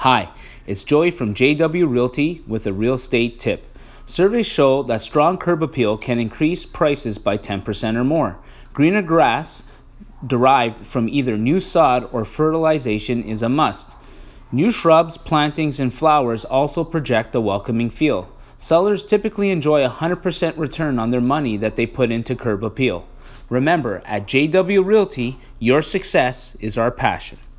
Hi, it's Joey from JW Realty with a real estate tip. Surveys show that strong curb appeal can increase prices by 10% or more. Greener grass derived from either new sod or fertilization is a must. New shrubs, plantings, and flowers also project a welcoming feel. Sellers typically enjoy a 100% return on their money that they put into curb appeal. Remember, at JW Realty, your success is our passion.